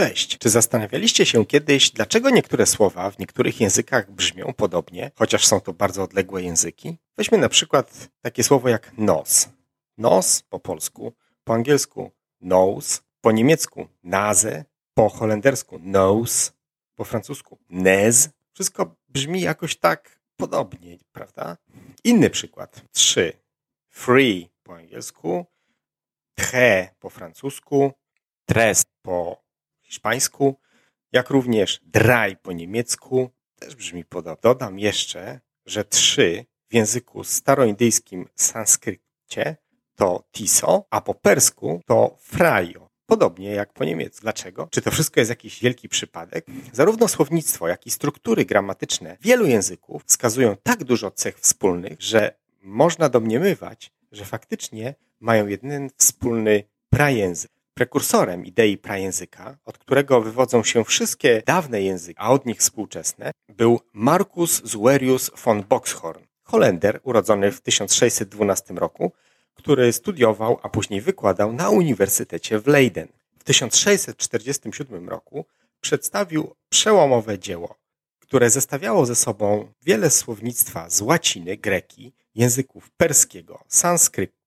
Cześć! Czy zastanawialiście się kiedyś, dlaczego niektóre słowa w niektórych językach brzmią podobnie, chociaż są to bardzo odległe języki? Weźmy na przykład takie słowo jak nos. Nos po polsku, po angielsku nose, po niemiecku nase, po holendersku nose, po francusku nez. Wszystko brzmi jakoś tak podobnie, prawda? Inny przykład. Trzy. Free po angielsku, tre po francusku, tres po hiszpańsku, jak również dry po niemiecku, też brzmi podobnie. Dodam jeszcze, że trzy w języku staroindyjskim sanskrycie to tiso, a po persku to frajo. Podobnie jak po niemiecku. Dlaczego? Czy to wszystko jest jakiś wielki przypadek? Zarówno słownictwo, jak i struktury gramatyczne wielu języków wskazują tak dużo cech wspólnych, że można domniemywać, że faktycznie mają jeden wspólny prajęzyk. Prekursorem idei prajęzyka, od którego wywodzą się wszystkie dawne języki, a od nich współczesne, był Marcus Zuerius von Boxhorn, Holender urodzony w 1612 roku, który studiował, a później wykładał na Uniwersytecie w Leiden. W 1647 roku przedstawił przełomowe dzieło, które zestawiało ze sobą wiele słownictwa z łaciny, greki, języków perskiego, sanskrytu,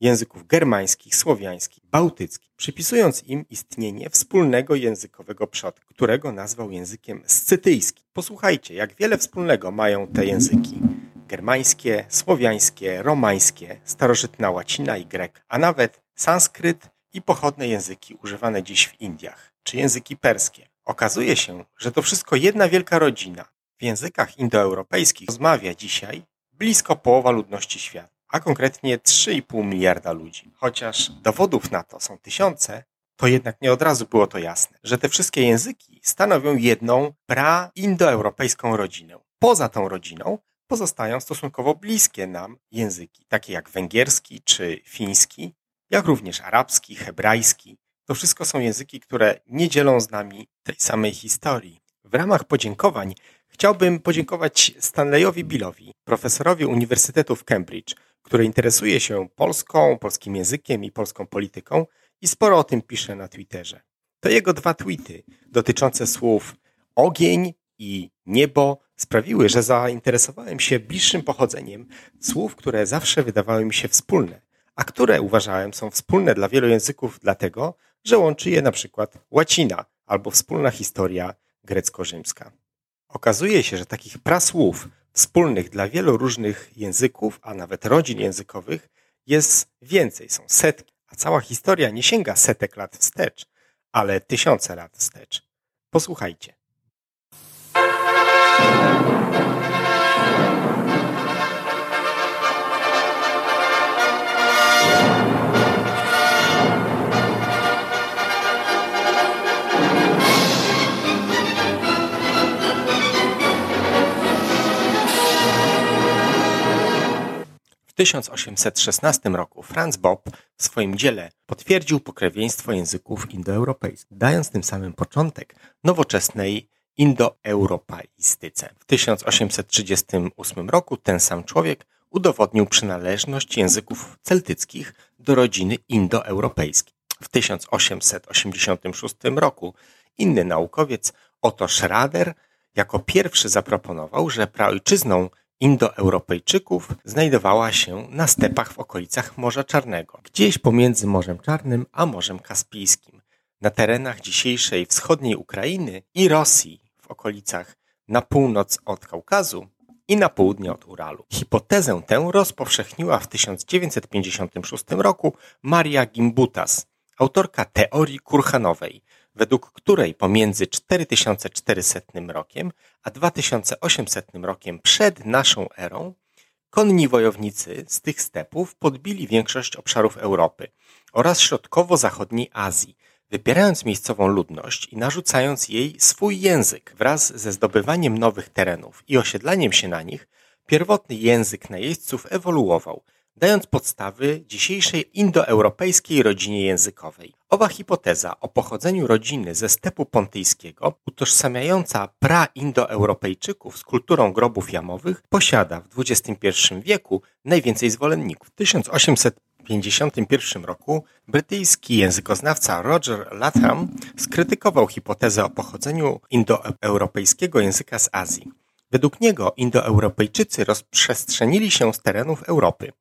języków germańskich, słowiańskich, bałtyckich, przypisując im istnienie wspólnego językowego przodka, którego nazwał językiem scytyjskim. Posłuchajcie, jak wiele wspólnego mają te języki. Germańskie, słowiańskie, romańskie, starożytna łacina i grek, a nawet sanskryt i pochodne języki używane dziś w Indiach, czy języki perskie. Okazuje się, że to wszystko jedna wielka rodzina. W językach indoeuropejskich rozmawia dzisiaj blisko połowa ludności świata a konkretnie 3,5 miliarda ludzi. Chociaż dowodów na to są tysiące, to jednak nie od razu było to jasne, że te wszystkie języki stanowią jedną pra-indoeuropejską rodzinę. Poza tą rodziną pozostają stosunkowo bliskie nam języki, takie jak węgierski czy fiński, jak również arabski, hebrajski. To wszystko są języki, które nie dzielą z nami tej samej historii. W ramach podziękowań chciałbym podziękować Stanleyowi Billowi, profesorowi Uniwersytetu w Cambridge, który interesuje się Polską, polskim językiem i polską polityką i sporo o tym pisze na Twitterze. To jego dwa tweety dotyczące słów ogień i niebo sprawiły, że zainteresowałem się bliższym pochodzeniem słów, które zawsze wydawały mi się wspólne, a które uważałem są wspólne dla wielu języków dlatego, że łączy je na przykład łacina albo wspólna historia grecko-rzymska. Okazuje się, że takich prasłów wspólnych dla wielu różnych języków, a nawet rodzin językowych jest więcej, są setki, a cała historia nie sięga setek lat wstecz, ale tysiące lat wstecz. Posłuchajcie. 1816 roku Franz Bopp w swoim dziele potwierdził pokrewieństwo języków indoeuropejskich, dając tym samym początek nowoczesnej indoeuropaistyce. W 1838 roku ten sam człowiek udowodnił przynależność języków celtyckich do rodziny indoeuropejskiej. W 1886 roku inny naukowiec Otto Schrader jako pierwszy zaproponował, że praojczyzną Indoeuropejczyków znajdowała się na stepach w okolicach Morza Czarnego, gdzieś pomiędzy Morzem Czarnym a Morzem Kaspijskim, na terenach dzisiejszej wschodniej Ukrainy i Rosji, w okolicach na północ od Kaukazu i na południe od Uralu. Hipotezę tę rozpowszechniła w 1956 roku Maria Gimbutas, autorka teorii kurhanowej, według której pomiędzy 4400 rokiem a 2800 rokiem przed naszą erą konni wojownicy z tych stepów podbili większość obszarów Europy oraz środkowo-zachodniej Azji, wypierając miejscową ludność i narzucając jej swój język. Wraz ze zdobywaniem nowych terenów i osiedlaniem się na nich, pierwotny język najeźdźców ewoluował – dając podstawy dzisiejszej indoeuropejskiej rodzinie językowej. Owa hipoteza o pochodzeniu rodziny ze stepu pontyjskiego, utożsamiająca pra-indoeuropejczyków z kulturą grobów jamowych, posiada w XXI wieku najwięcej zwolenników. W 1800 1951 roku brytyjski językoznawca Roger Latham skrytykował hipotezę o pochodzeniu indoeuropejskiego języka z Azji. Według niego Indoeuropejczycy rozprzestrzenili się z terenów Europy.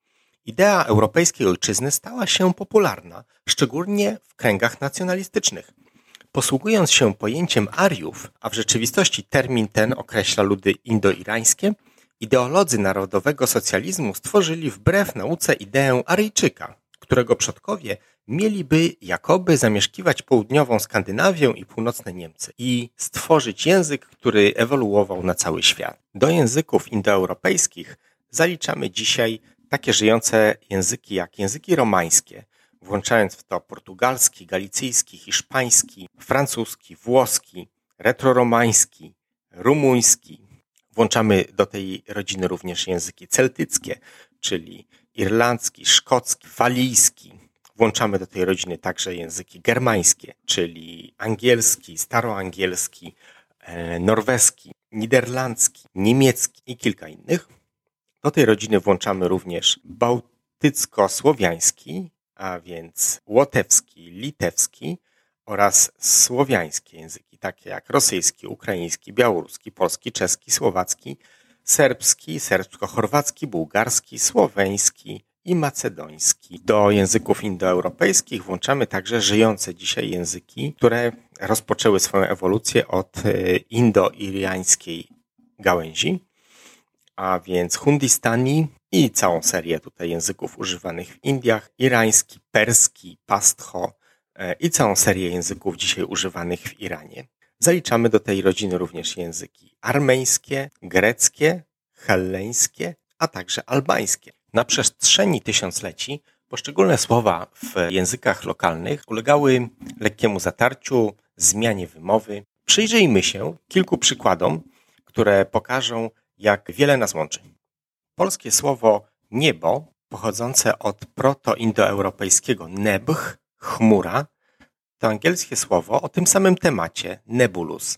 Idea europejskiej ojczyzny stała się popularna, szczególnie w kręgach nacjonalistycznych. Posługując się pojęciem Ariów, a w rzeczywistości termin ten określa ludy indoirańskie, ideolodzy narodowego socjalizmu stworzyli wbrew nauce ideę Aryjczyka, którego przodkowie mieliby jakoby zamieszkiwać południową Skandynawię i północne Niemcy i stworzyć język, który ewoluował na cały świat. Do języków indoeuropejskich zaliczamy dzisiaj takie żyjące języki jak języki romańskie, włączając w to portugalski, galicyjski, hiszpański, francuski, włoski, retroromański, rumuński. Włączamy do tej rodziny również języki celtyckie, czyli irlandzki, szkocki, walijski. Włączamy do tej rodziny także języki germańskie, czyli angielski, staroangielski, e, norweski, niderlandzki, niemiecki i kilka innych. Do tej rodziny włączamy również bałtycko-słowiański, a więc łotewski, litewski oraz słowiańskie języki, takie jak rosyjski, ukraiński, białoruski, polski, czeski, słowacki, serbski, serbsko-chorwacki, bułgarski, słoweński i macedoński. Do języków indoeuropejskich włączamy także żyjące dzisiaj języki, które rozpoczęły swoją ewolucję od e, indo-iriańskiej gałęzi, a więc Hundistani i całą serię tutaj języków używanych w Indiach, irański, perski, pastcho e, i całą serię języków dzisiaj używanych w Iranie. Zaliczamy do tej rodziny również języki armeńskie, greckie, helleńskie, a także albańskie. Na przestrzeni tysiącleci poszczególne słowa w językach lokalnych ulegały lekkiemu zatarciu, zmianie wymowy. Przyjrzyjmy się kilku przykładom, które pokażą, jak wiele nas łączy. Polskie słowo niebo, pochodzące od proto-indoeuropejskiego nebh, chmura, to angielskie słowo o tym samym temacie, nebulus,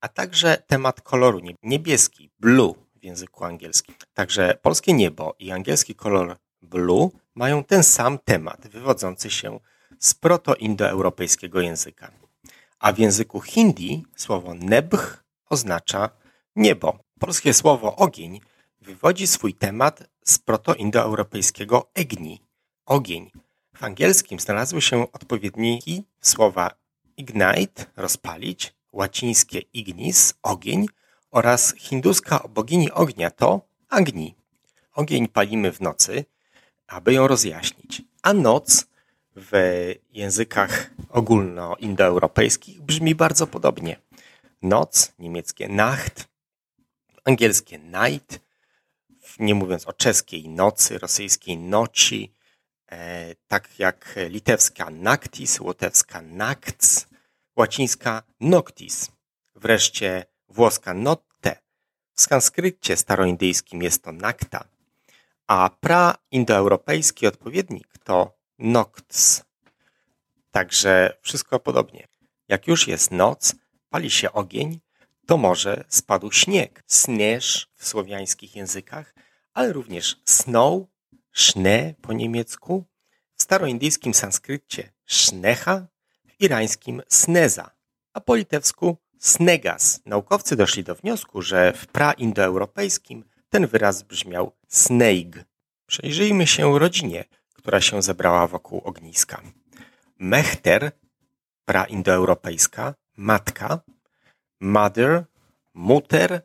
a także temat koloru niebieski, blue w języku angielskim. Także polskie niebo i angielski kolor blue mają ten sam temat, wywodzący się z proto-indoeuropejskiego języka. A w języku hindi słowo nebh oznacza niebo. Polskie słowo ogień wywodzi swój temat z proto-indoeuropejskiego egni, ogień. W angielskim znalazły się odpowiedniki słowa ignite, rozpalić, łacińskie ignis, ogień oraz hinduska bogini ognia to Agni. Ogień palimy w nocy, aby ją rozjaśnić, a noc w językach ogólnoindoeuropejskich brzmi bardzo podobnie. Noc, niemieckie Nacht, angielskie night, nie mówiąc o czeskiej nocy, rosyjskiej noci, e, tak jak litewska nactis, łotewska nacts, łacińska noctis, wreszcie włoska notte. W sanskrycie staroindyjskim jest to nakta, a pra-indoeuropejski odpowiednik to nocts. Także wszystko podobnie. Jak już jest noc, pali się ogień, to może spadł śnieg. Śnież w słowiańskich językach, ale również snow, szne po niemiecku, w staroindyjskim sanskrycie sznecha, w irańskim sneza, a po litewsku snegas. Naukowcy doszli do wniosku, że w praindoeuropejskim ten wyraz brzmiał sneig. Przejrzyjmy się rodzinie, która się zebrała wokół ogniska. Mechter, praindoeuropejska, matka, mother, muter,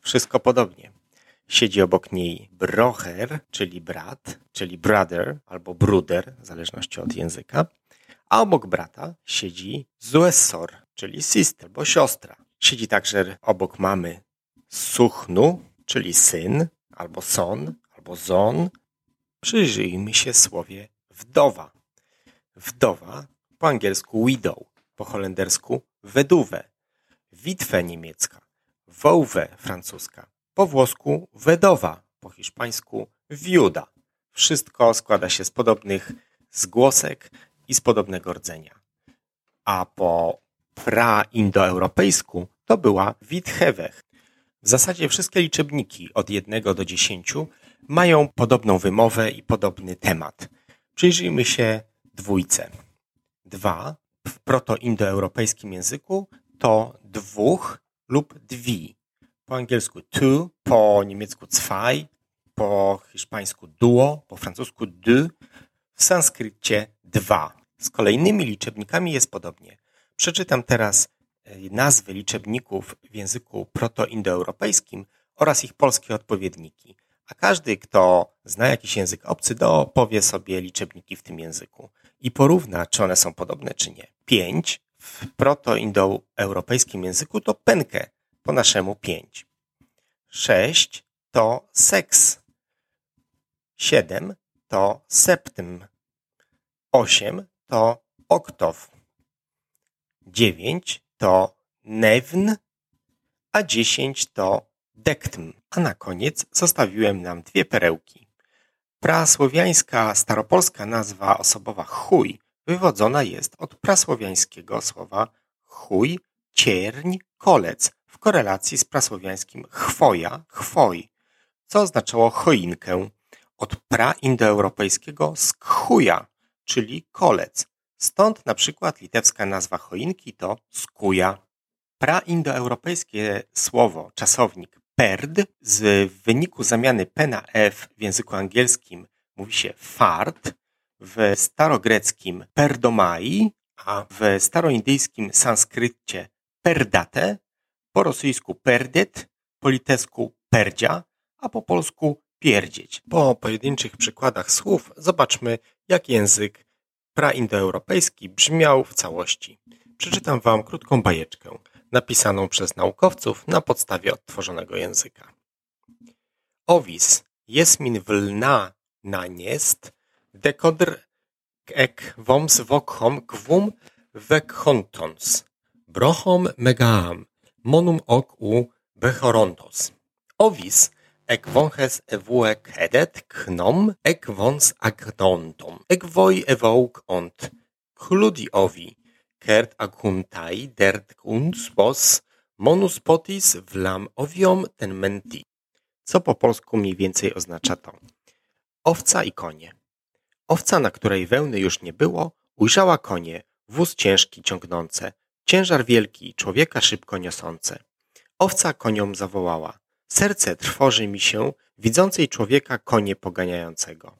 wszystko podobnie. Siedzi obok niej brocher, czyli brat, czyli brother albo bruder, w zależności od języka, a obok brata siedzi zuessor, czyli sister, bo siostra. Siedzi także obok mamy suchnu, czyli syn, albo son, albo zon. Przyjrzyjmy się słowie wdowa. Wdowa po angielsku widow, po holendersku weduwe, witwe niemiecka, wołwę francuska, po włosku wedowa, po hiszpańsku wiuda. Wszystko składa się z podobnych zgłosek i z podobnego rdzenia. A po pra-indoeuropejsku to była withewech. W zasadzie wszystkie liczebniki od 1 do 10 mają podobną wymowę i podobny temat. Przyjrzyjmy się dwójce. Dwa w protoindoeuropejskim języku to dwóch lub dwi. Po angielsku two, po niemiecku zwei, po hiszpańsku duo, po francusku deux, w sanskrycie dwa. Z kolejnymi liczebnikami jest podobnie. Przeczytam teraz e, nazwy liczebników w języku protoindoeuropejskim oraz ich polskie odpowiedniki. A każdy, kto zna jakiś język obcy, powie sobie liczebniki w tym języku i porówna, czy one są podobne, czy nie. Pięć w protoindoeuropejskim języku to penkę, po naszemu pięć. Sześć to seks. Siedem to septym. Osiem to oktow. Dziewięć to newn, a dziesięć to dektm. A na koniec zostawiłem nam dwie perełki. Prasłowiańska staropolska nazwa osobowa chuj wywodzona jest od prasłowiańskiego słowa chuj, cierń, kolec w korelacji z prasłowiańskim chwoja, chwoj, co oznaczało choinkę, od praindoeuropejskiego skchuja, czyli kolec. Stąd na przykład litewska nazwa choinki to skuja. Praindoeuropejskie słowo, czasownik perd z wyniku zamiany p na f w języku angielskim mówi się fart, w starogreckim perdomai, a w staroindyjskim sanskrycie perdate, po rosyjsku perdet, po litewsku perdzia, a po polsku pierdzieć. Po pojedynczych przykładach słów zobaczmy, jak język praindoeuropejski brzmiał w całości. Przeczytam Wam krótką bajeczkę, napisaną przez naukowców na podstawie odtworzonego języka. Owis jesmin vlna naniest, dekodr ek voms vokhom gwum vekhontons, brochom megaam, monum ok u bechorontos. Ovis ek vonches evue kedet knom ek vons agdontom, ek voi evouk ont, kludi ovi, kert aguntai dert uns vos monus potis vlam oviom ten menti. Co po polsku mniej więcej oznacza to? Owca i konie. Owca, na której wełny już nie było, ujrzała konie, wóz ciężki ciągnące, ciężar wielki, człowieka szybko niosące. Owca koniom zawołała. Serce trwoży mi się, widzącej człowieka konie poganiającego.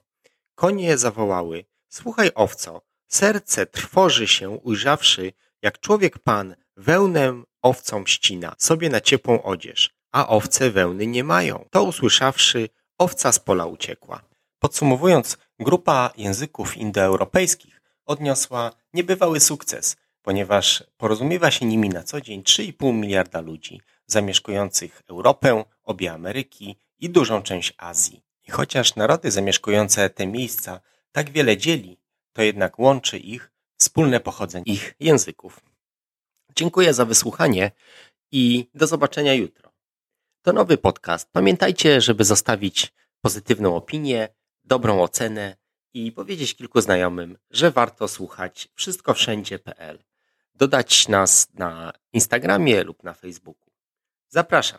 Konie zawołały. Słuchaj, owco, serce trwoży się, ujrzawszy, jak człowiek pan wełnę owcom ścina, sobie na ciepłą odzież, a owce wełny nie mają. To usłyszawszy, owca z pola uciekła. Podsumowując, grupa języków indoeuropejskich odniosła niebywały sukces, ponieważ porozumiewa się nimi na co dzień 3,5 miliarda ludzi zamieszkujących Europę, obie Ameryki i dużą część Azji. I chociaż narody zamieszkujące te miejsca tak wiele dzieli, to jednak łączy ich wspólne pochodzenie ich języków. Dziękuję za wysłuchanie i do zobaczenia jutro. To nowy podcast. Pamiętajcie, żeby zostawić pozytywną opinię, dobrą ocenę i powiedzieć kilku znajomym, że warto słuchać wszystkowszędzie.pl. Dodać nas na Instagramie lub na Facebooku. Zapraszam.